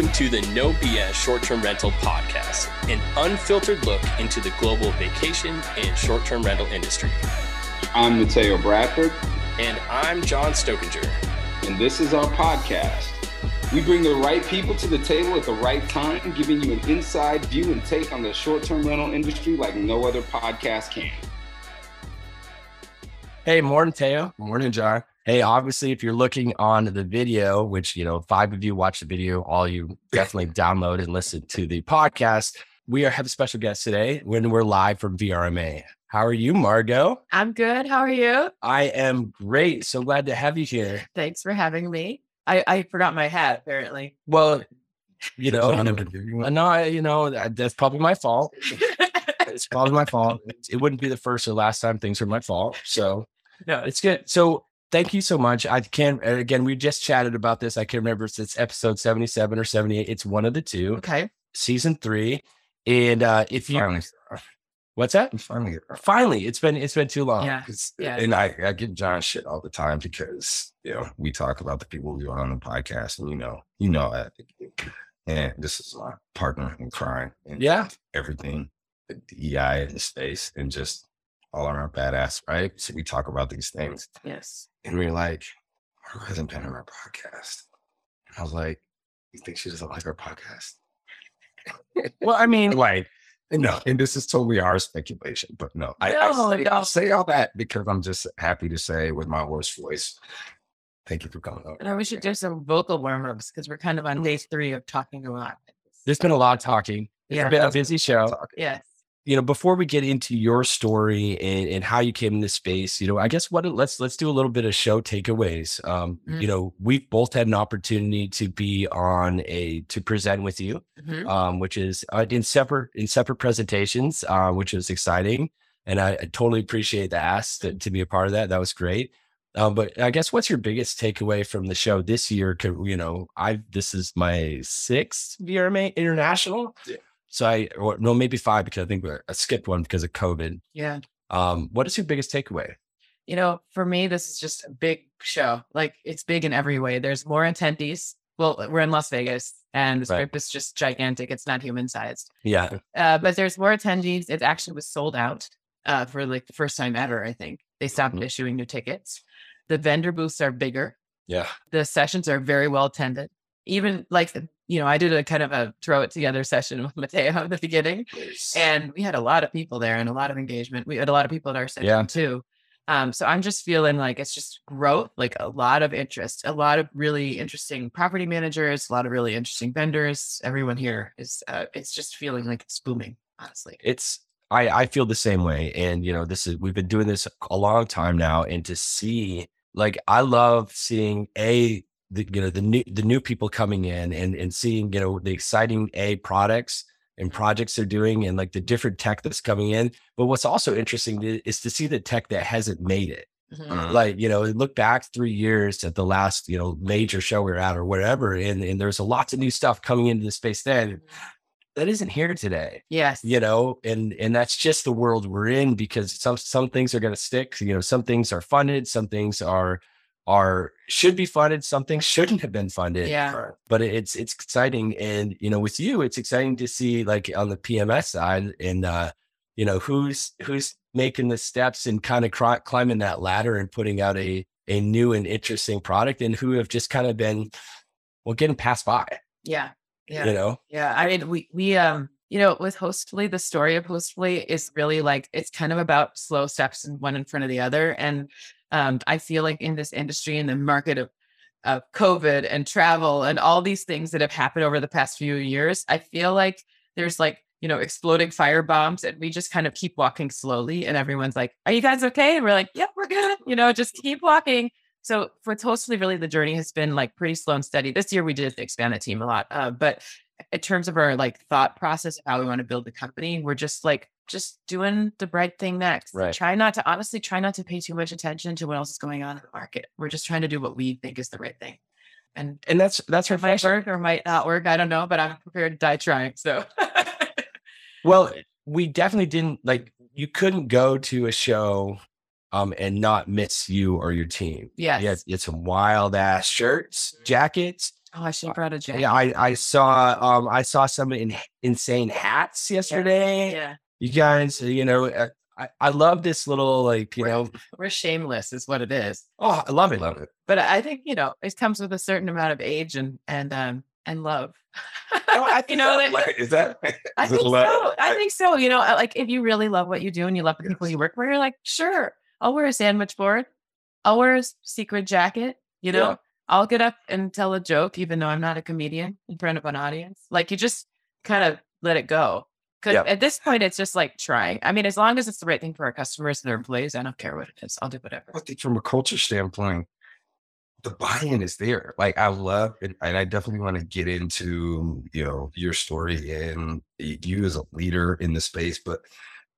Welcome to the No BS Short Term Rental Podcast, an unfiltered look into the global vacation and short term rental industry. I'm Mateo Bradford. And I'm John Stokinger. And this is our podcast. We bring the right people to the table at the right time, giving you an inside view and take on the short term rental industry like no other podcast can. Hey, morning, Teo. Morning, John. Hey, obviously, if you're looking on the video, which, you know, five of you watch the video, all you definitely download and listen to the podcast. We are, have a special guest today when we're live from VRMA. How are you, Margot? I'm good. How are you? I am great. So glad to have you here. Thanks for having me. I, I forgot my hat, apparently. Well, you know, no, I, you know, that's probably my fault. it's probably my fault. It wouldn't be the first or last time things are my fault. So, no, it's good. So, thank you so much. I can't, again, we just chatted about this. I can't remember if it's episode 77 or 78. It's one of the two. Okay. Season three. And uh if you Finally, what's that? finally, Finally, it's been it's been too long. Yeah. 'Cause- Yeah. And I, I get John shit all the time because you know we talk about the people we are on the podcast, and you know, you know that. And this is my partner in crime and Yeah. everything, the DEI in the space, and just all around badass, right? So we talk about these things, Yes. And we're like, "Who hasn't been on our podcast?" And I was like, "You think she doesn't like our podcast?" Well, I mean, like no and this is totally our speculation but no I, I, No, say, no. I say all that because i'm just happy to say with my worst voice thank you for coming over And we should do some vocal warm ups because we're kind of on day three of talking a lot. there's been a lot of talking. It's Yeah. been a busy show. Talk. Yes. You know, before we get into your story and, and how you came into space, you know, I guess what let's let's do a little bit of show takeaways. Um, Mm. you know, we've both had an opportunity to be on a to present with you. Mhm. um, which is uh, in separate in separate presentations, uh, which is exciting, and I, I totally appreciate the ask to, to be a part of that. That was great. Um, but I guess what's your biggest takeaway from the show this year? 'Cause, You know, I this is my sixth VRMA International, Yeah. So I or no maybe five because I think we're I skipped one because of COVID. Yeah. Um, what is your biggest takeaway? You know, for me, this is just a big show. Like it's big in every way. There's more attendees. Well, we're in Las Vegas and the Right. strip is just gigantic. It's not human sized. Yeah, Uh, but there's more attendees. It actually was sold out uh, for like the first time ever, I think. They stopped Mhm. issuing new tickets. The vendor booths are bigger. yeah, the sessions are very well attended. Even like, the- you know, I did a kind of a throw it together session with Mateo at the beginning, and we had a lot of people there and a lot of engagement. We had a lot of people at our session Yeah. too. Um, so I'm just feeling like it's just growth, like a lot of interest, a lot of really interesting property managers, a lot of really interesting vendors. Everyone here is, uh, it's just feeling like it's booming, honestly. it's I I feel the same way, and you know, this is we've been doing this a long time now, and to see like I love seeing a the you know the new the new people coming in and and seeing you know the exciting a products and projects they're doing and like the different tech that's coming in. But what's also interesting is to see the tech that hasn't made it. Mhm. Mhm. Like you know, look back three years at the last you know major show we were at or whatever, and and there's a lots of new stuff coming into the space then that isn't here today Yes. you know and and that's just the world we're in because some some things are going to stick you know some things are funded some things are are should be funded some things shouldn't have been funded Yeah. but it's it's exciting and you know with you it's exciting to see like on the pms side and uh you know who's who's making the steps and kind of cri- climbing that ladder and putting out a a new and interesting product and who have just kind of been well getting passed by Yeah. Yeah. you know Yeah, I mean, we we um, you know, with Hostfully, the story of Hostfully is really like it's kind of about slow steps and one in front of the other. And um, I feel like in this industry, in the market of of COVID and travel and all these things that have happened over the past few years, I feel like there's like you know exploding fire bombs, and we just kind of keep walking slowly, and everyone's like, "Are you guys okay?" And we're like, "Yep, we're good." You know, just keep walking. So for Hostfully, really, the journey has been like pretty slow and steady. This year, we did expand the team a lot, uh, but in terms of our like thought process how we want to build the company, we're just like just doing the right thing next. Right. Try not to honestly try not to pay too much attention to what else is going on in the market. We're just trying to do what we think is the right thing. And and that's that's it might work or might not work. I don't know, but I'm prepared to die trying. So Well, we definitely didn't like you couldn't go to a show um and not miss you or your team. yes. Yeah, it's some wild ass shirts, jackets. Oh, I should have brought a jacket. Yeah, I I saw um I saw some in, insane hats yesterday. Yeah. You guys, you know, uh, I I love this little like you Right. know. We're shameless is what it is. Oh, I love it. Love it. But I think, you know, it comes with a certain amount of age and and um and love. No, I you know, that- like, Like, is that? I think love? so. I think so. You know, like if you really love what you do and you love the people you work for, you're like, sure, I'll wear a sandwich board. I'll wear a secret jacket. You know, Yeah. I'll get up and tell a joke, even though I'm not a comedian in front of an audience. Like you just kind of let it go. Because Yep. at this point, it's just like trying. I mean, as long as it's the right thing for our customers and their employees, I don't care what it is. I'll do whatever. I think from a culture standpoint, the buy-in is there. Like I love it, and I definitely want to get into you know your story and you as a leader in the space. But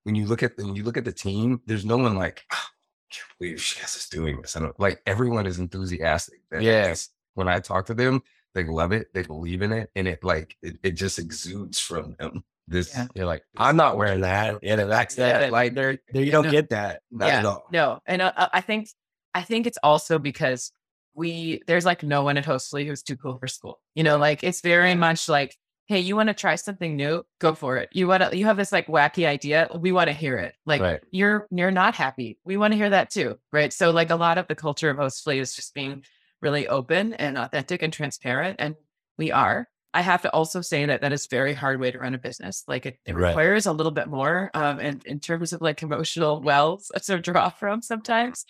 when you look at when you look at the team, there's no one like, "Ah, I can't believe Chess is doing this. I don't like everyone is enthusiastic. And Yes. When I talk to them, they love it, they believe in it, and it like it, it just exudes from them. This Yeah. You're like, I'm not wearing that. And that's Yeah. that. Like, there, there, you don't No. get that. Not Yeah. at all. No, and uh, uh, I think I think it's also because we there's like no one at Hostfully who's too cool for school. You know, like it's very much like, hey, you want to try something new? Go for it. You want to you have this like wacky idea? We want to hear it. Like Right. you're you're not happy. We want to hear that too, right? So like a lot of the culture of Hostfully is just being really open and authentic and transparent, and we are. I have to also say that that is a very hard way to run a business. Like it, it Right. requires a little bit more, um, and in terms of like emotional wells to draw from sometimes.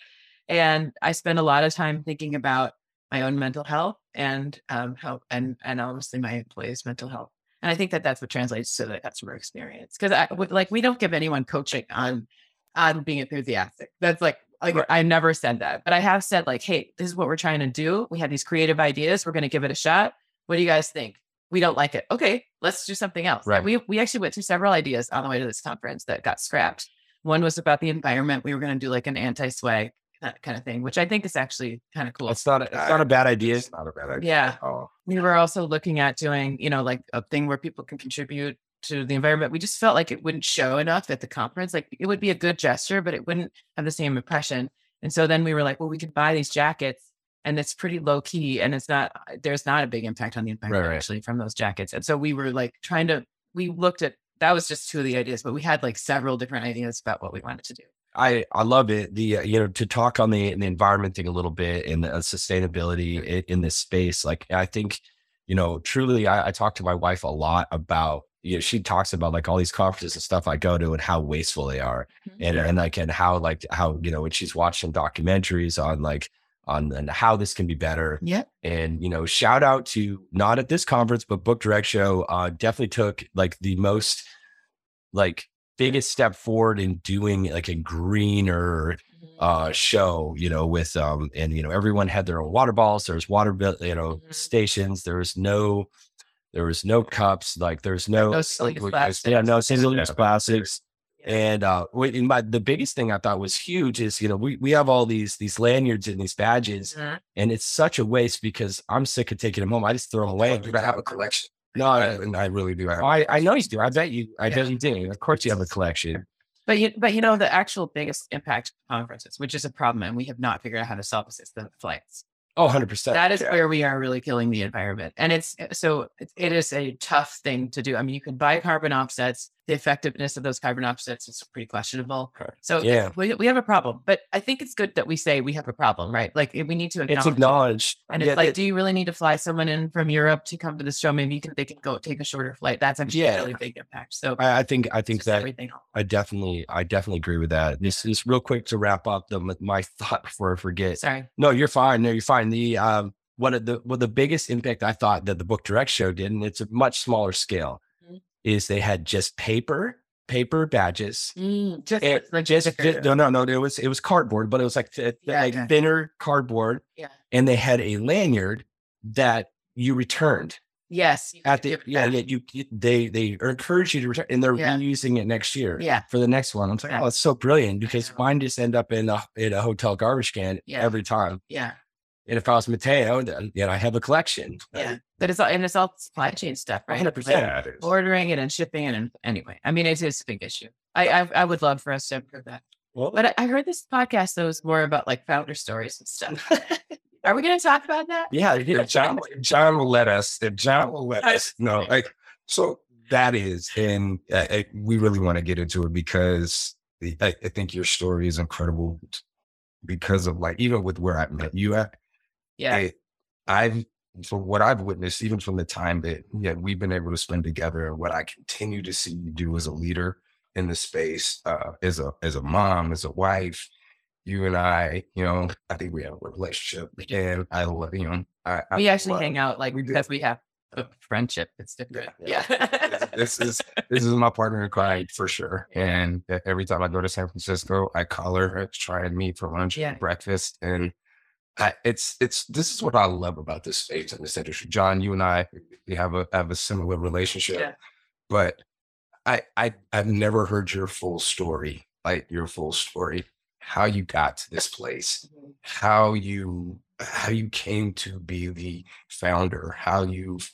And I spend a lot of time thinking about my own mental health and um, how and and obviously my employees' mental health. And I think that that's what translates to the customer experience because I like we don't give anyone coaching on on being enthusiastic. That's like like I never said that, but I have said like, hey, this is what we're trying to do. We have these creative ideas. We're going to give it a shot. What do you guys think? We don't like it. Okay, let's do something else. Right. We we actually went through several ideas on the way to this conference that got scrapped. One was about the environment. We were going to do like an anti swag uh, kind of thing, which I think is actually kind of cool. It's not, a, it's not a bad idea. It's not a bad idea. Yeah. Oh, We were also looking at doing, you know, like a thing where people can contribute to the environment. We just felt like it wouldn't show enough at the conference. Like it would be a good gesture, but it wouldn't have the same impression. And so then we were like, well, we could buy these jackets and it's pretty low key and it's not, there's not a big impact on the environment right. actually from those jackets. And so we were like trying to, we looked at, that was just two of the ideas, but we had like several different ideas about what we wanted to do. I I love it. The uh, you know to talk on the the environment thing a little bit and the uh, sustainability in, in this space. Like I think you know truly, I, I talk to my wife a lot about. You know, she talks about like all these conferences and stuff I go to and how wasteful they are, and and like and how like how you know when she's watching documentaries on like on and how this can be better. Yeah. And you know, shout out to not at this conference, but Book Direct Show uh, definitely took like the most like biggest step forward in doing like a greener uh show you know with um and you know everyone had their own water bottles there's water bill you know Mhm. stations there was no there was no cups like there's no, No single-use plastics. yeah no single use Yeah. plastics and uh wait, and my, the biggest thing i thought was huge is you know we, we have all these these lanyards and these badges Mhm. and it's such a waste because i'm sick of taking them home i just throw them away I have a collection. no I, I, really do. Have I, I know you do i bet you i Yeah. bet you do of course you have a collection But you, but you know, the actual biggest impact conferences, which is a problem, and we have not figured out how to solve this, is the flights. oh 100% That is yeah. where we are really killing the environment, and it's so it, it is a tough thing to do. I mean, you can buy carbon offsets. The effectiveness of those carbon offsets is pretty questionable. So Yeah. we, we have a problem. But I think it's good that we say we have a problem, right? Like we need to acknowledge. it's it. acknowledged And it's like, it- do you really need to fly someone in from Europe to come to the show? Maybe you can they can go take a shorter flight. That's actually Yeah. a really big impact. So I, I think I think that everything. I definitely I definitely agree with that. This is real quick to wrap up the my thought before I forget. Sorry. No, you're fine. No, you're fine. The um one of the well the biggest impact I thought that the book direct show did, and it's a much smaller scale. Is they had just paper paper badges. Mm, just And like just, sticker. no no no it was it was cardboard, but it was like th- Yeah, like yeah. thinner cardboard, Yeah. and they had a lanyard that you returned Yes. you at the yeah, yeah you they they encourage you to return and they're reusing it next year Yeah. for the next one. I'm like, oh, it's so brilliant because mine just end up in a in a hotel garbage can every time. Yeah. And if I was Mateo, then you know, I have a collection. Yeah. But it's all and it's all supply chain stuff, right? 100%. Like, Yeah, ordering it and shipping it and anyway. I mean it is a big issue. I I, I would love for us to improve that. Well, But I, I heard this podcast though is more about like founder stories and stuff. Are we going to talk about that? Yeah, If John, if John will let us. If John will let us, no, like so that is, and uh, we really want to get into it because the- I, I think your story is incredible because of like even with where I met you at. Yeah. I, I've from what I've witnessed, even from the time that yeah, we've been able to spend together, and what I continue to see you do as a leader in the space, uh, as a as a mom, as a wife, you and I, you know, I think we have a relationship, and I love you know, I, I we actually love- hang out like we because we have a friendship. It's different. Yeah. Yeah. this is this is my partner in crime for sure. And every time I go to San Francisco, I call her try and meet for lunch, Yeah. breakfast, and I, it's it's this is what I love about this space and this industry. John, you and I we have a have a similar relationship, Yeah. but I I I've never heard your full story, like your full story, how you got to this place mm-hmm. how you how you came to be the founder how you've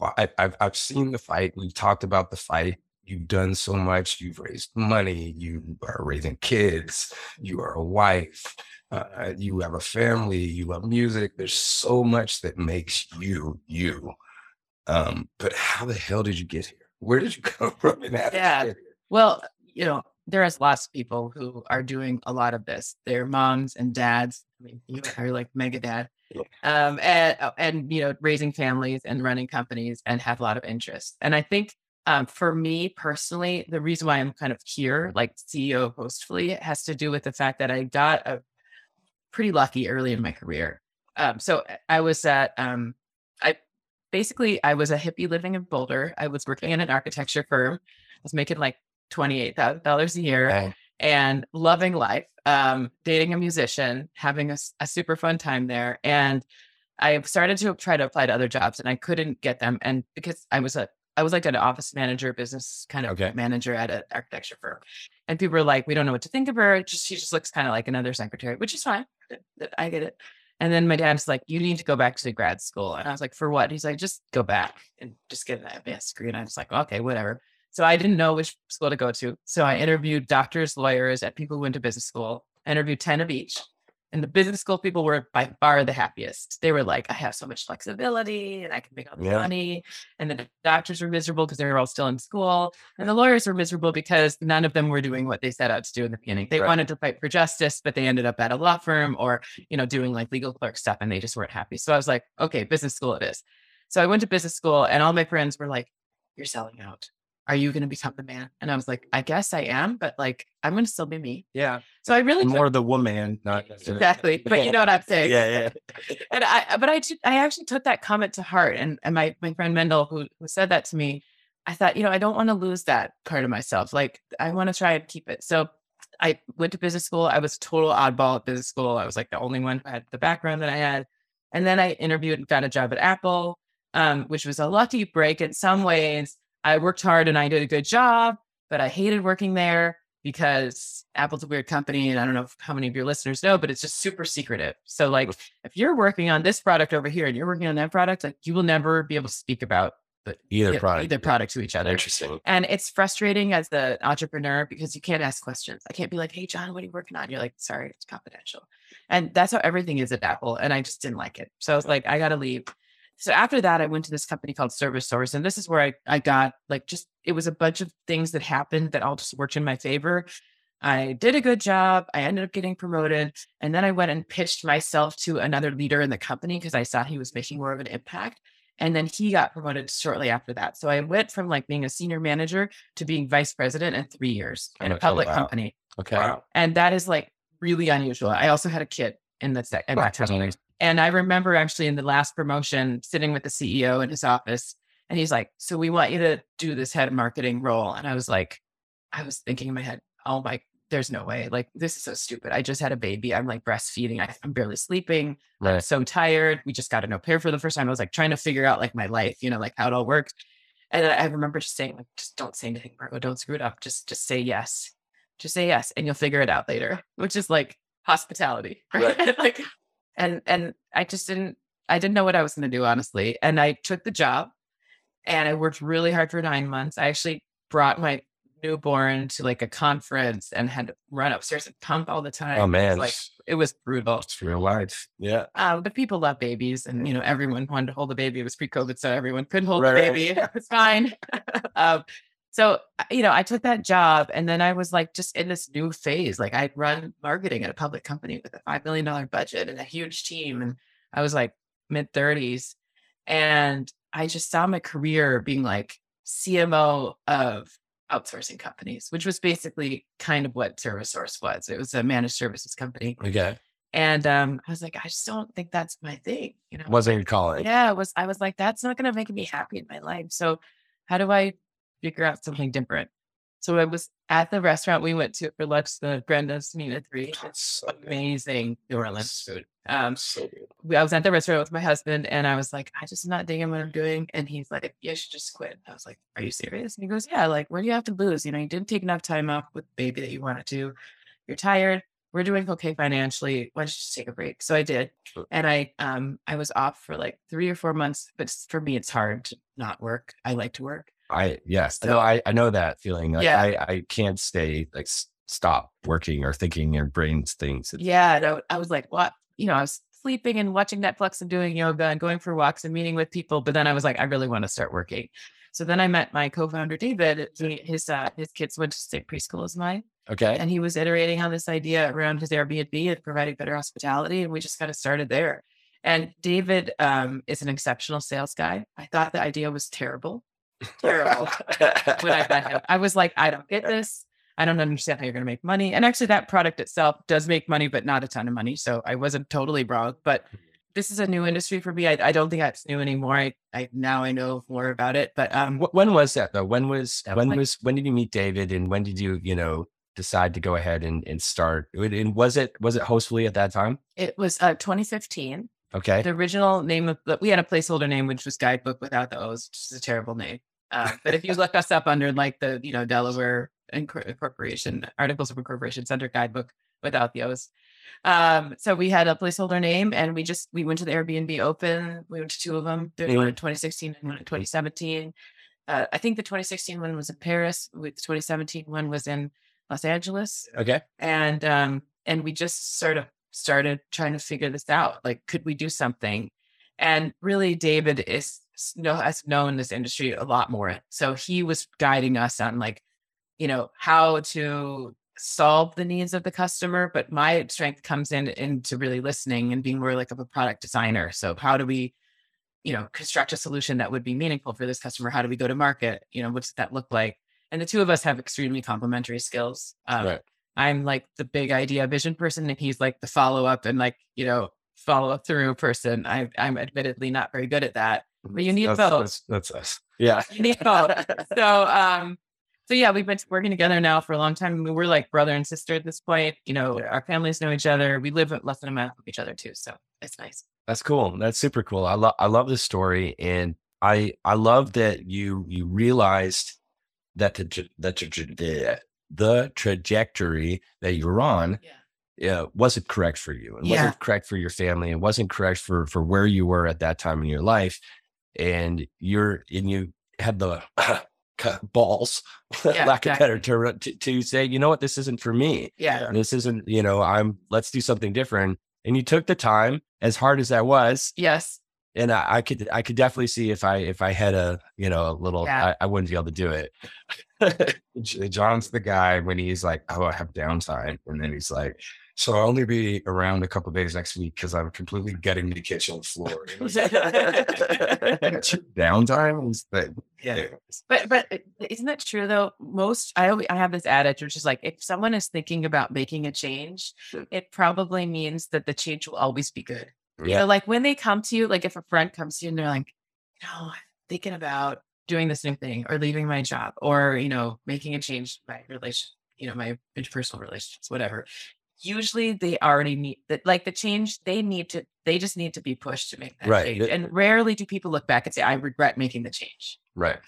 I- I've, I've seen the fight we've talked about the fight you've done so much you've raised money you are raising kids you are a wife uh, you have a family you love music there's so much that makes you you um but how the hell did you get here where did you come from and how did you Yeah. Well, you know, there is lots of people who are doing a lot of this. They're moms and dads. I mean, you are like mega dad. Um, and uh, and you know, raising families and running companies and have a lot of interest. And I think um, for me personally, the reason why I'm kind of here, like CEO of Hostfully, has to do with the fact that I got a pretty lucky early in my career. Um, so I was at um, I basically I was a hippie living in Boulder. I was working in an architecture firm. I was making like twenty-eight thousand dollars a year and loving life, um, dating a musician, having a super fun time there. And I started to try to apply to other jobs and I couldn't get them. And because I was a I was like an office manager, business kind of Okay. manager at an architecture firm. And people were like, we don't know what to think of her. Just she just looks kind of like another secretary, which is fine. I get it. And then my dad's like, you need to go back to grad school. And I was like, for what? He's like, just go back and just get an advanced degree. And I was like, okay, whatever. So I didn't know which school to go to. So I interviewed doctors, lawyers, and people who went to business school. I interviewed 10 of each. And the business school people were by far the happiest. They were like, I have so much flexibility and I can make all the Yeah. money. And the doctors were miserable because they were all still in school. And the lawyers were miserable because none of them were doing what they set out to do in the beginning. They Right. wanted to fight for justice, but they ended up at a law firm or, you know, doing like legal clerk stuff and they just weren't happy. So I was like, okay, business school it is. So I went to business school and all my friends were like, You're selling out. Are you going to become the man? And I was like, I guess I am, but like, I'm going to still be me. Yeah. So I really took- More the woman, not exactly. But you know what I'm saying? Yeah, And I, but I, I actually took that comment to heart. And, and my, my friend Mendel, who, who said that to me, I thought, you know, I don't want to lose that part of myself. Like, I want to try and keep it. So I went to business school. I was total oddball at business school. I was like the only one who had the background that I had. And then I interviewed and got a job at Apple, um, which was a lucky break in some ways. I worked hard and I did a good job, but I hated working there because Apple's a weird company. And I don't know if- how many of your listeners know, but it's just super secretive. So, like, if you're working on this product over here and you're working on that product, like, you will never be able to speak about the, Either the- product. either product to each other. Interesting. And it's frustrating as the entrepreneur because you can't ask questions. I can't be like, hey, John, what are you working on? You're like, sorry, it's confidential. And that's how everything is at Apple. And I just didn't like it. So I was like, I got to leave. So after that, I went to this company called ServiceSource. And this is where I, I got like just, it was a bunch of things that happened that all just worked in my favor. I did a good job. I ended up getting promoted. And then I went and pitched myself to another leader in the company because I saw he was making more of an impact. And then he got promoted shortly after that. So I went from like being a senior manager to being vice president in three years oh in Oh, a public wow. company. Okay. Wow. And that is like really unusual. I also had a kid in the sec- in that time. And I remember actually in the last promotion sitting with the CEO in his office and he's like, So we want you to do this head of marketing role. And I was like, I was thinking in my head, Oh my, there's no way. Like, this is so stupid. I just had a baby. I'm like breastfeeding. I, I'm barely sleeping. I'm so tired. We just got an au pair for the first time. I was like trying to figure out like my life, you know, like how it all works. And I remember just saying, like, just don't say anything, Margot. Don't screw it up. Just just say yes. Just say yes and you'll figure it out later, which is like hospitality. Right. like and and I just didn't I didn't know what I was gonna do, honestly. And I took the job and I worked really hard for nine months. I actually brought my newborn to like a conference and had to run upstairs and pump all the time. Oh It was man. like it was brutal. It's real life. yeah. Um, but people love babies, and you know everyone wanted to hold a baby. It was pre-COVID, so everyone could hold Right, a right. baby. It was fine. um, so uh, you know, I took that job, and then I was like just in this new phase. Like I'd run marketing at a public company with a five million dollar budget and a huge team, and I was like mid thirties, and I just saw my career being like CMO of outsourcing companies, which was basically kind of what ServiceSource was. It was a managed services company. Okay. And um, I was like, I just don't think that's my thing. You know, Wasn't your calling. yeah, it was I was like, that's not gonna make me happy in my life. So how do I figure out something different? So I was at the restaurant we went to for lunch, the Brenda's Meat & Three. It's So good. amazing New Orleans food. Um, So good. I was at the restaurant with my husband and I was like, I just not digging what I'm doing. And he's like, You should just quit. I was like, Are you serious? And he goes, Yeah, like, what do you have to lose? You know, you didn't take enough time off with the baby that you wanted to. You're tired. We're doing okay financially. Why don't you just take a break? So I did. And I um I was off for like three or four months, but for me it's hard to not work. I like to work. I yes. So- no, I, I know that feeling. Like, Yeah. I, I can't stay like s- stop working or thinking or brains things. It's- Yeah. I, I was like, what? You know, I was sleeping and watching Netflix and doing yoga and going for walks and meeting with people. But then I was like, I really want to start working. So then I met my co-founder David. He, his uh, his kids went to state preschool as mine, Okay. and he was iterating on this idea around his Airbnb and providing better hospitality, and we just kind of started there. And David um, is an exceptional sales guy. I thought the idea was terrible, terrible when I met him. I was like, I don't get this. I don't understand how you're going to make money. And actually, that product itself does make money, but not a ton of money. So I wasn't totally wrong. But this is a new industry for me. I, I don't think it's new anymore. I, I now I know more about it. But um, when was that though? When was when was- was when did you meet David and when did you you know decide to go ahead and, and start? And- And was it was it Hostfully at that time? it was uh, 2015. Okay. The original name of the, we had a placeholder name, which was Guidebook without the O's, which is a terrible name. Uh, but if you look us up under like the you know Delaware Incor- Incorporation Articles of Incorporation Center Guidebook without the O's. Um, so we had a placeholder name, and we just we went to the Airbnb Open. We went to two of them. One in 2016 and one in 2017. Uh, I think the 2016 one was in Paris. With the 2017 one was in Los Angeles Okay. and um and we just sort of started trying to figure this out like could we do something and really david is know has known this industry a lot more. So he was guiding us on like you know how to solve the needs of the customer but my strength comes in into really listening and being more like of a product designer. So how do we you know construct a solution that would be meaningful for this customer? How do we go to market? You know what's that look like? And the two of us have extremely complementary skills. Um, Right. I'm like the big idea vision person, and he's like the follow up and like you know follow up through person. I, I'm admittedly not very good at that, but you need That's, both. that's, that's us. Yeah. You need both. so um, so yeah, we've been working together now for a long time. I mean, we're like brother and sister at this point. You know, our families know each other. We live less than a mile from each other too, so it's nice. That's cool. That's super cool. I love I love this story, and I I love that you you realized that the tra- the tra- tra- the, the trajectory that you're on Yeah. uh, wasn't correct for you, and Yeah. wasn't correct for your family, and wasn't correct for for where you were at that time in your life, and you're and you had the balls, Yeah, lack of better term, to, to say, you know what, this isn't for me Yeah. this isn't you know i'm let's do something different and you took the time as hard as that was Yes. and i, I could i could definitely see if i if i had a you know a little Yeah. I, I wouldn't be able to do it John's the guy when he's like, "Oh, I have downtime," and then he's like, "So I'll only be around a couple days next week because I'm completely gutting the kitchen floor." And it's like, "That's downtime is that Yeah. But but uh, isn't that true though? Most I always, I have this adage which is like if someone is thinking about making a change, it probably means that the change will always be good. You Yeah. know, like when they come to you, like if a friend comes to you and they're like, you know, I'm thinking about doing this new thing or leaving my job or, you know, making a change my relation, you know, my interpersonal relationships, whatever. Usually they already need that like the change they need to they just need to be pushed to make that Right. change. And rarely do people look back and say, I regret making the change. right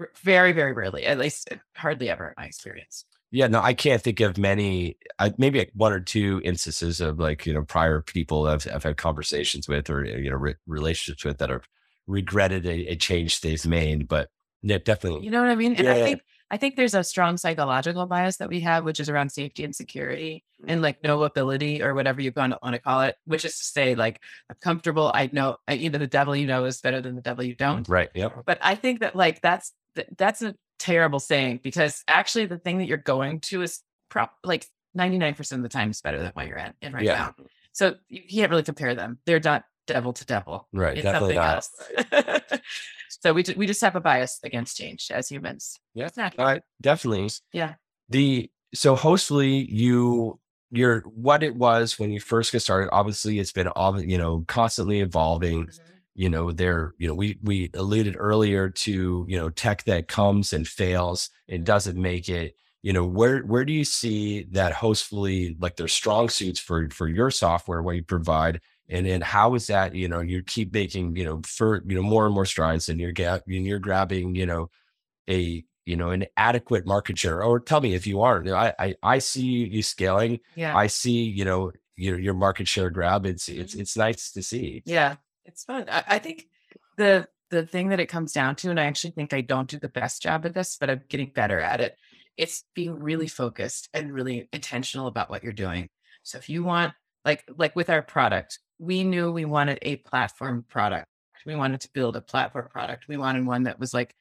R- Very, very rarely, at least uh, hardly ever in my experience. yeah no i can't think of many uh, maybe like one or two instances of like you know prior people i've, I've had conversations with or you know re- relationships with that have regretted a, a change they've made but yeah definitely You know what I mean? And Yeah, I think I think there's a strong psychological bias that we have, which is around safety and security and mm-hmm. like knowability or whatever you want to call it, which is to say, like, I'm comfortable. I know, I, you know, the devil you know is better than the devil you don't. Right. Yep. But I think that like that's that's a terrible saying because actually the thing that you're going to is prop like 99% of the time is better than what you're at in right Yeah. now. So you can't really compare them. They're not devil to devil. Right. It's Definitely not. so we we just have a bias against change as humans. Yeah. It's not- All right. Definitely. yeah. the so hostfully you you're what it was when you first get started obviously it's been all you know constantly evolving mm-hmm. you know there you know we we alluded earlier to you know tech that comes and fails and mm-hmm. doesn't make it you know where where do you see that hostfully like their strong suits for for your software what you provide and then how is that you know you keep making you know for you know more and more strides and you're ga- and you're grabbing you know a you know an adequate market share or tell me if you know, i i, I see you scaling Yeah. i see you know your your market share grab it's it's mm-hmm. it's nice to see Yeah, it's fun. I, I think the the thing that it comes down to, and I actually think I don't do the best job at this, but I'm getting better at it. It's being really focused and really intentional about what you're doing. So if you want, like like with our product, we knew we wanted a platform product. We wanted to build a platform product. We wanted one that was like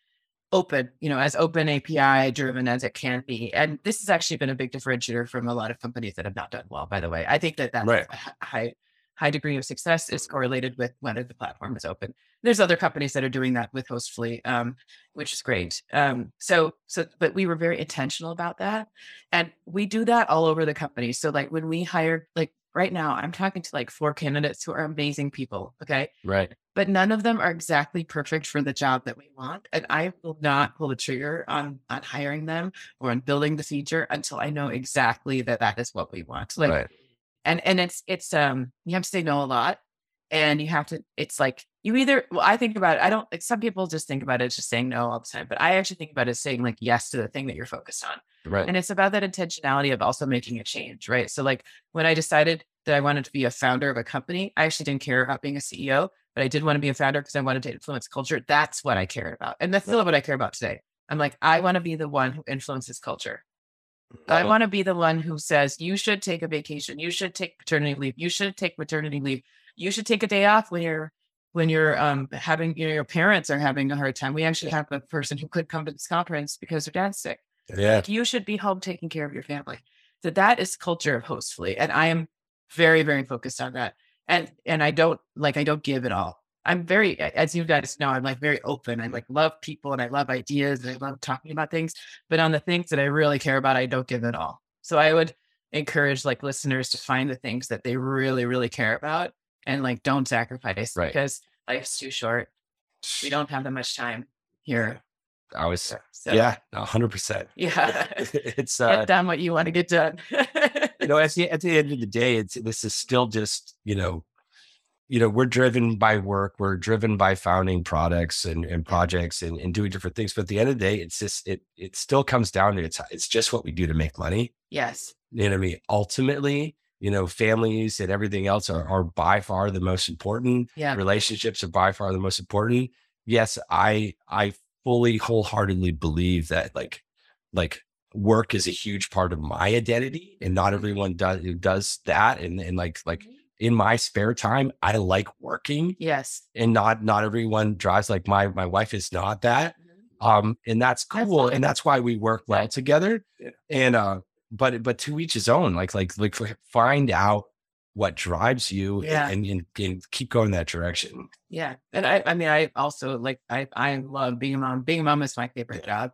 open, you know, as open API driven as it can be. And this has actually been a big differentiator from a lot of companies that have not done well, by the way. I think that that Right. high high degree of success is correlated with whether the platform is open. There's other companies that are doing that with Hostfully, um, which is great. Um, so, so, but we were very intentional about that, and we do that all over the company. So, like when we hire, like right now, I'm talking to like four candidates who are amazing people. Okay, right but none of them are exactly perfect for the job that we want and i will not pull the trigger on on hiring them or on building the feature until i know exactly that that is what we want like right and and it's it's um you have to say no a lot and you have to it's like you either well i think about it i don't like some people just think about it as just saying no all the time but i actually think about it as saying like yes to the thing that you're focused on right and it's about that intentionality of also making a change, right? So, like when I decided that I wanted to be a founder of a company, I actually didn't care about being a CEO, but I did want to be a founder because I wanted to influence culture. That's what I cared about. And that's still what I care about today. I'm like, I want to be the one who influences culture. Uh, I want to be the one who says, you should take a vacation. You should take paternity leave. You should take maternity leave. You should take a day off when you're when you're um having you know your parents are having a hard time. We actually have a person who could come to this conference because their dad's sick yeah like you should be home taking care of your family. So that is culture of hostfully. And I am very, very focused on that. And and I don't like I don't give it all. I'm very as you guys know, I'm like very open. I like love people and I love ideas and I love talking about things. But on the things that I really care about, I don't give it all. So I would encourage like listeners to find the things that they really, really care about and like don't sacrifice Right. because life's too short. We don't have that much time here. i was So yeah 100% Yeah. it's uh get done what you want to get done. you know at the, at the end of the day it's this is still just you know you know we're driven by work we're driven by founding products and, and projects and, and doing different things but at the end of the day it's just it it still comes down to it's it's just what we do to make money yes. you know what i mean ultimately you know families and everything else are, are by far the most important. Yeah. relationships are by far the most important. Yes i i fully wholeheartedly believe that like like work is a huge part of my identity and not everyone does does that and and like like in my spare time i like working Yes. and not not everyone drives like my my wife is not that um and that's That's cool fine. and that's why we work well together and uh but but to each his own like like like find out what drives you Yeah. and, and and keep going that direction Yeah. And I, I mean, I also like, I, I love being a mom. Being a mom is my favorite job.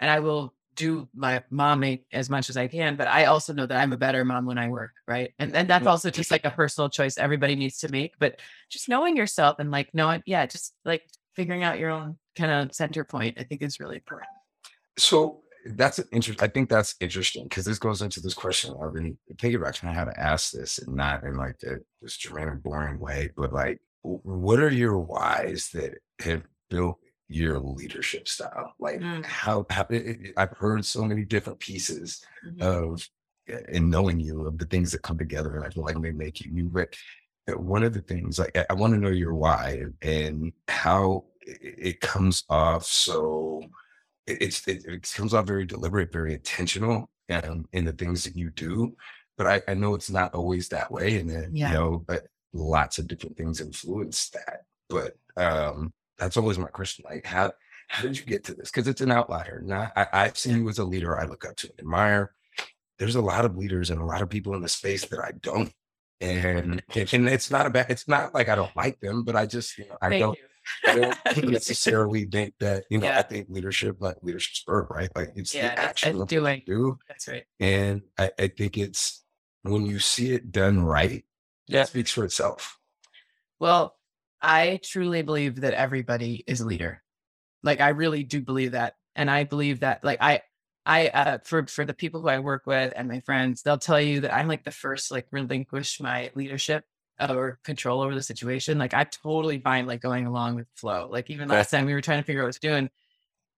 And I will do my mommy as much as I can, but I also know that I'm a better mom when I work. Right. And, and that's mm, also just like a personal choice everybody needs to make. But just knowing yourself and like knowing, yeah, just like figuring out your own kind of center point, I think is really important. So that's an interest. I think that's interesting because this goes into this question. I've been thinking about trying how to ask this and not in like the this dramatic, boring way, but like, what are your whys that have built your leadership style? Like, Mm. how, how it- I've heard so many different pieces Mhm. of uh, in knowing you of the things that come together and I feel like they make you you but uh, one of the things like I, I want to know your why and how it, comes off so it's it, it comes off very deliberate, very intentional um, in the things that you do. But I, I know it's not always that way, and then Yeah. you know, but lots of different things influence that. But um, that's always my question: like how how did you get to this? Because it's an outlier. Not I, I've seen you as a leader I look up to and admire. There's a lot of leaders and a lot of people in the space that I don't. And and it's not a bad. It's not like I don't like them, but I just you know, I Thank don't you. I don't necessarily think that, you know, Yeah. I think leadership, like leadership's verb, right? Like it's Yeah, the action of doing. you do. That's right. And I, I think it's when you see it done right, Yeah. it speaks for itself. Well, I truly believe that everybody is a leader. Like I really do believe that. And I believe that like I I uh for for the people who I work with and my friends, they'll tell you that I'm like the first like relinquish my leadership or control over the situation. Like I'm totally fine like going along with flow. Like even last time we were trying to figure out what I was doing.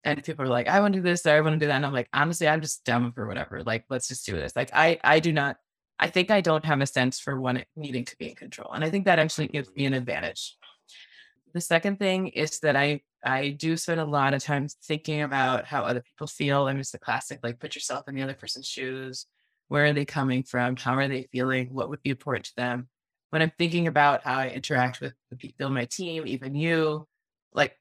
And people are like, I want to do this, I want to do that. And I'm like, honestly, I'm just dumb for whatever. Like, let's just do this. Like I I do not I think I don't have a sense for one needing to be in control. And I think that actually gives me an mm. advantage. The second thing is that I I do spend a lot of time thinking about how other people feel. And it's the classic, like put yourself in the other person's shoes. Where are they coming from? How are they feeling? What would be important to them? When I'm thinking about how I interact with the people on my team, even you, like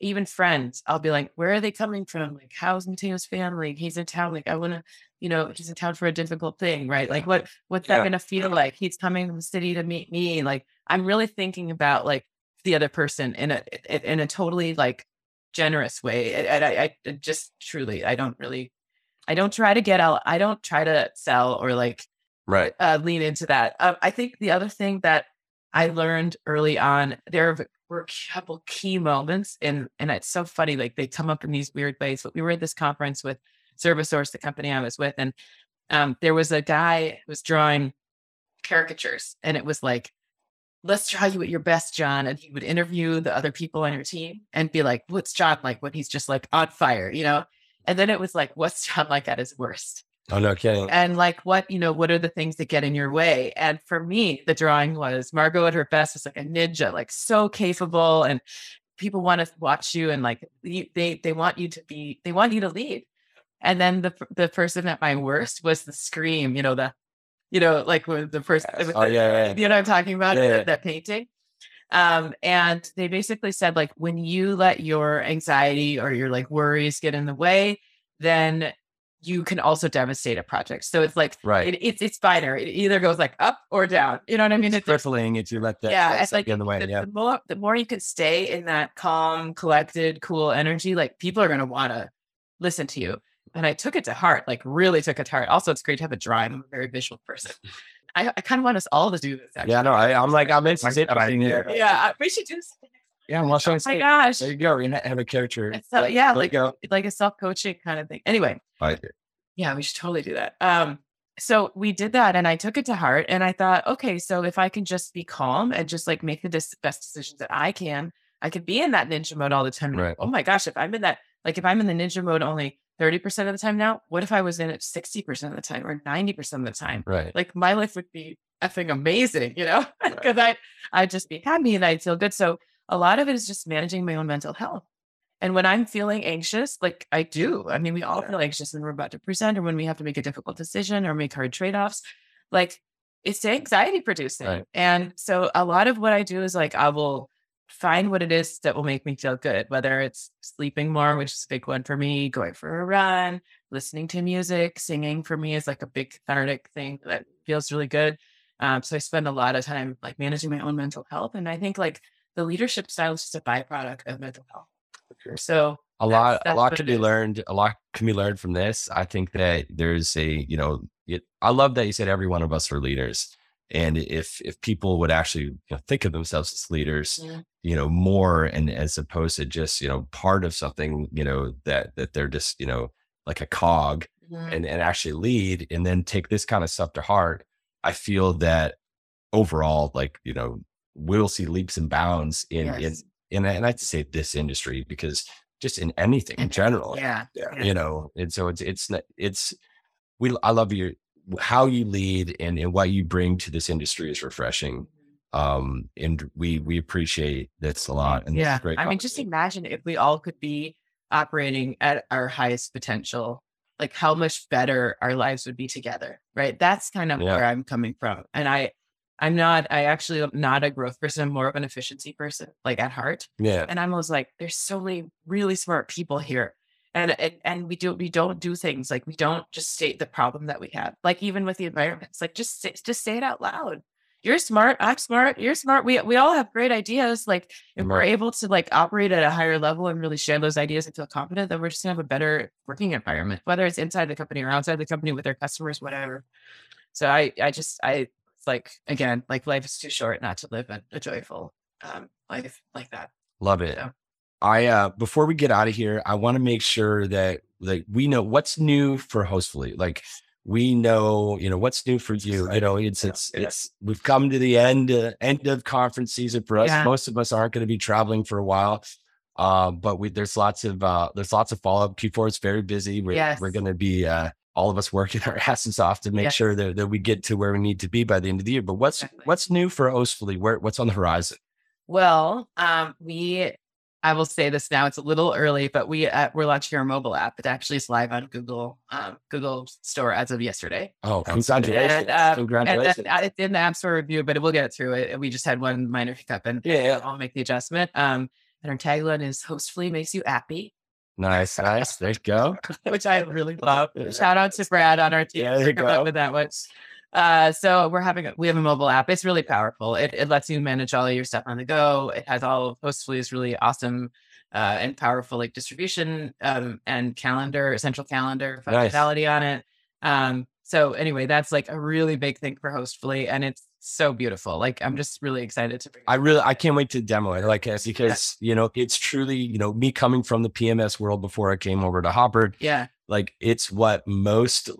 even friends, I'll be like, where are they coming from? Like, how's Mateo's family? He's in town. Like, I want to, you know, he's in town for a difficult thing, right? Like, what what's that Yeah. gonna feel like? He's coming from the city to meet me. Like, I'm really thinking about like the other person in a in in a totally like generous way. And I, I, I just truly, I don't really, I don't try to get out. I don't try to sell or like Right. uh, lean into that. Um, I think the other thing that I learned early on, there were a couple key moments, and and it's so funny, like they come up in these weird ways. But we were at this conference with ServiceSource, the company I was with, and um, there was a guy who was drawing caricatures, and it was like, "Let's try you at your best, John." And he would interview the other people on your team and be like, "What's John like when he's just like on fire?" You know. And then it was like, "What's John like at his worst?" Oh, no kidding. and like what you know what are the things that get in your way and for me the drawing was margot at her best was like a ninja like so capable and people want to watch you and like you, they they want you to be they want you to lead and then the the person at my worst was the scream you know the you know like with the person Yes. Oh, the- yeah, yeah. you know what i'm talking about yeah. that, that painting um and they basically said like when you let your anxiety or your like worries get in the way then you can also devastate a project so it's like Right. it, it's it's binary. It either goes like up or down. You know what I mean? It's It's, crippling if you let that, yeah, it's like in the way. the, yeah. the more the more you can stay in that calm, collected, cool energy, like people are gonna want to listen to you. And I took it to heart, like really took it to heart. Also, it's great to have a drive. I'm a very visual person. I, I kind of want us all to do this. Actually. Yeah, no, I, I'm like, I'm interested. yeah, we should do this. Yeah, well, so Oh my gosh, there you go. You have a character. It's so- yeah, like go. like a self coaching kind of thing. Anyway, Like Yeah, we should totally do that. Um, so we did that and I took it to heart and I thought, okay, so if I can just be calm and just like make the dis- best decisions that I can, I could be in that ninja mode all the time. and, Right. Oh my gosh, if I'm in that, like if I'm in the ninja mode only 30% of the time now, what if I was in it 60% of the time or 90% of the time? Right. Like my life would be effing amazing, you know, because I, I'd just be happy and I'd feel good. So a lot of it is just managing my own mental health. And when I'm feeling anxious, like I do, I mean, we all feel anxious when we're about to present or when we have to make a difficult decision or make hard trade offs. Like it's anxiety producing. Right. And so a lot of what I do is like, I will find what it is that will make me feel good, whether it's sleeping more, which is a big one for me, going for a run, listening to music, singing for me is like a big cathartic thing that feels really good. Um, so I spend a lot of time like managing my own mental health. And I think like the leadership style is just a byproduct of mental health. So a That's- lot a lot can be learned a lot can be learned from this. I think that there's a you know it, i love that you said every one of us are leaders. And if if people would actually you know, think of themselves as leaders Yeah. you know more and as opposed to just you know part of something you know that that they're just you know like a cog mhm, and and actually lead and then take this kind of stuff to heart i feel that overall like you know we'll see leaps and bounds in in Yes. in and i'd say this industry because just in anything in general yeah. Yeah. you know and so it's it's it's we i love your how you lead and, and what you bring to this industry is refreshing um and we we appreciate this a lot and Yeah. great I mean, just imagine if we all could be operating at our highest potential, like how much better our lives would be together. Right. That's kind of Yeah. where I'm coming from. And I, I'm not, I actually am not a growth person. I'm more of an efficiency person, like at heart. Yeah. And I'm always like, there's so many really smart people here. And, and and we do we don't do things like we don't just state the problem that we have. Like even with the environment, it's like just say, just say it out loud. You're smart. I'm smart. You're smart. We we all have great ideas. Like if we're able to like operate at a higher level and really share those ideas and feel confident, then we're just gonna have a better working environment, whether it's inside the company or outside the company with our customers, whatever. So I I just I like again like life is too short not to live a, a joyful um life like that. Love it. Yeah. I uh before we get out of here, I want to make sure that like we know what's new for Hostfully. Like we know, you know, what's new for you. You know, it's it's Yeah. it's we've come to the end uh, end of conference season for us. Yeah. Most of us aren't going to be traveling for a while. Uh, but we there's lots of uh there's lots of follow up. Q4 is very busy. We're Yes. we're gonna be uh all of us working our asses off to make Yes. sure that, that we get to where we need to be by the end of the year. But what's Exactly. what's new for Hostfully? Where what's on the horizon? Well, um, we, I will say this now. It's a little early, but we uh, we're launching our mobile app. It actually is live on Google um, Google Store as of yesterday. Oh, congratulations. And, uh, congratulations. And then, uh, it's in the App Store review, but we'll get through it. We just had one minor hiccup, and Yeah, yeah. I'll make the adjustment. Um, and our tagline is "Hostfully makes you happy," Nice, nice. There you go. which I really love. Shout out to Brad on our team Yeah, there for you go. with that one. Uh, so we're having a, we have a mobile app. It's really powerful. It, it lets you manage all of your stuff on the go. It has all of Hostfully's really awesome uh, and powerful like distribution um, and calendar, essential calendar Nice. functionality on it. Um, so anyway, that's like a really big thing for Hostfully, and it's so beautiful. Like I'm just really excited to bring. I really, I can't wait to demo it. Like, because you know, it's truly, you know, me coming from the PMS world before I came over to Hopper. yeah, Like, it's what most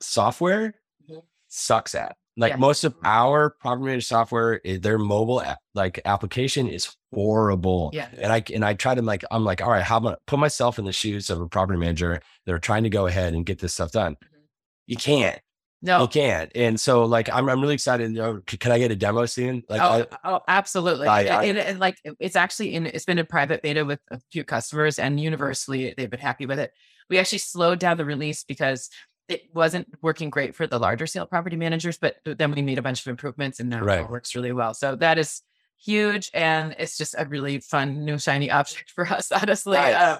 software Mhm. sucks at. Like Yeah. most of our property management software, eh, their mobile app, like application is horrible. yeah, And I and I try to like, I'm like, all right, how about put myself in the shoes of a property manager that are trying to go ahead and get this stuff done. Mhm. You can't. No, You can't. And so, like, I'm I'm really excited. You know, can I get a demo soon? Like, oh, I- oh, absolutely. I- And- I- and, and, like it's actually in it's been in private beta with a few customers and universally they've been happy with it. We actually slowed down the release because it wasn't working great for the larger scale property managers, but then we made a bunch of improvements and now Right. it works really well. So that is huge and it's just a really fun new shiny object for us, honestly. Nice. Uh,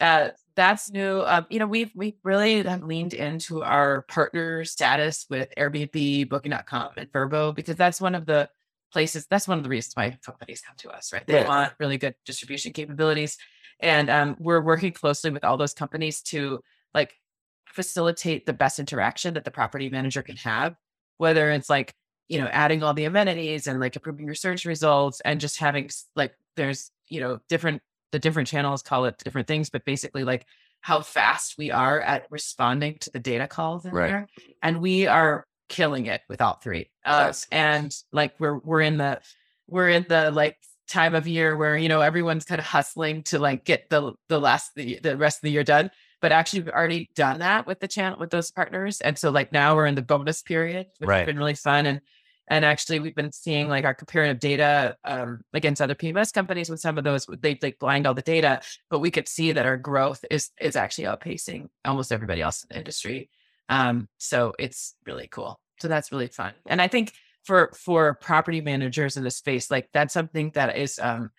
uh, that's new. Um, you know, we've we really have leaned into our partner status with Airbnb, Booking.com, and Vrbo because that's one of the places. That's one of the reasons why companies come to us, right? They Right. want really good distribution capabilities, and um, we're working closely with all those companies to like facilitate the best interaction that the property manager can have, whether it's like you know adding all the amenities and like improving your search results and just having like there's you know different the different channels call it different things, but basically like how fast we are at responding to the data calls in Right. there. And we are killing it with all three. Uh, and like we're we're in the we're in the like time of year where you know everyone's kind of hustling to like get the the last the, the rest of the year done. But actually, we've already done that with the channel with those partners, and so like now we're in the bonus period, which Right. has been really fun. And and actually, we've been seeing like our comparative data um, against other PMS companies with some of those. They like blind all the data, but we could see that our growth is is actually outpacing almost everybody else in the industry. Um, so it's really cool. So that's really fun. And I think for for property managers in the space, like that's something that is um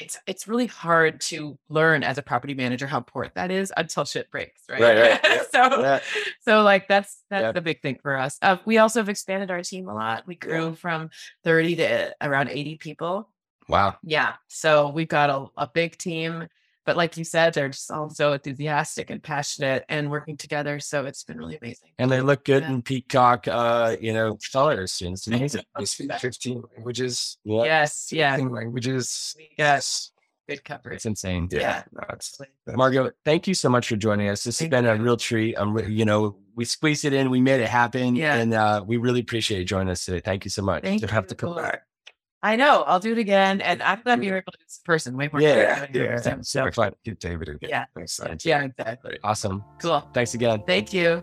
it's it's really hard to learn as a property manager how important that is until shit breaks, right? Right, right, yeah, so yeah. so like that's that's Yeah. the big thing for us. Uh, we also have expanded our team a lot. We grew from 30 to around 80 people. wow. Yeah. So we've got a, a big team, but like you said, they're just all so enthusiastic and passionate and working together. So it's been really amazing. And they look good Yeah. in peacock, uh, you know, colors. It's amazing. Speak 15 languages, Yeah. Yes. Yeah. 15 languages. Yes. Good coverage. It's insane. Yeah. no, it's- Margot, thank you so much for joining us. This has Thank been a real treat. I'm, you know, we squeezed it in, we made it happen, Yeah. and uh, we really appreciate you joining us today. Thank you so much. Thank You'll have to come back. I know. I'll do it again. And I'm glad we were able to do this in person way more. Yeah, fun doing it in yeah. person. So, Super fun. Get David again. Yeah. Next time. yeah, exactly. Awesome. Cool. Thanks again. Thank you.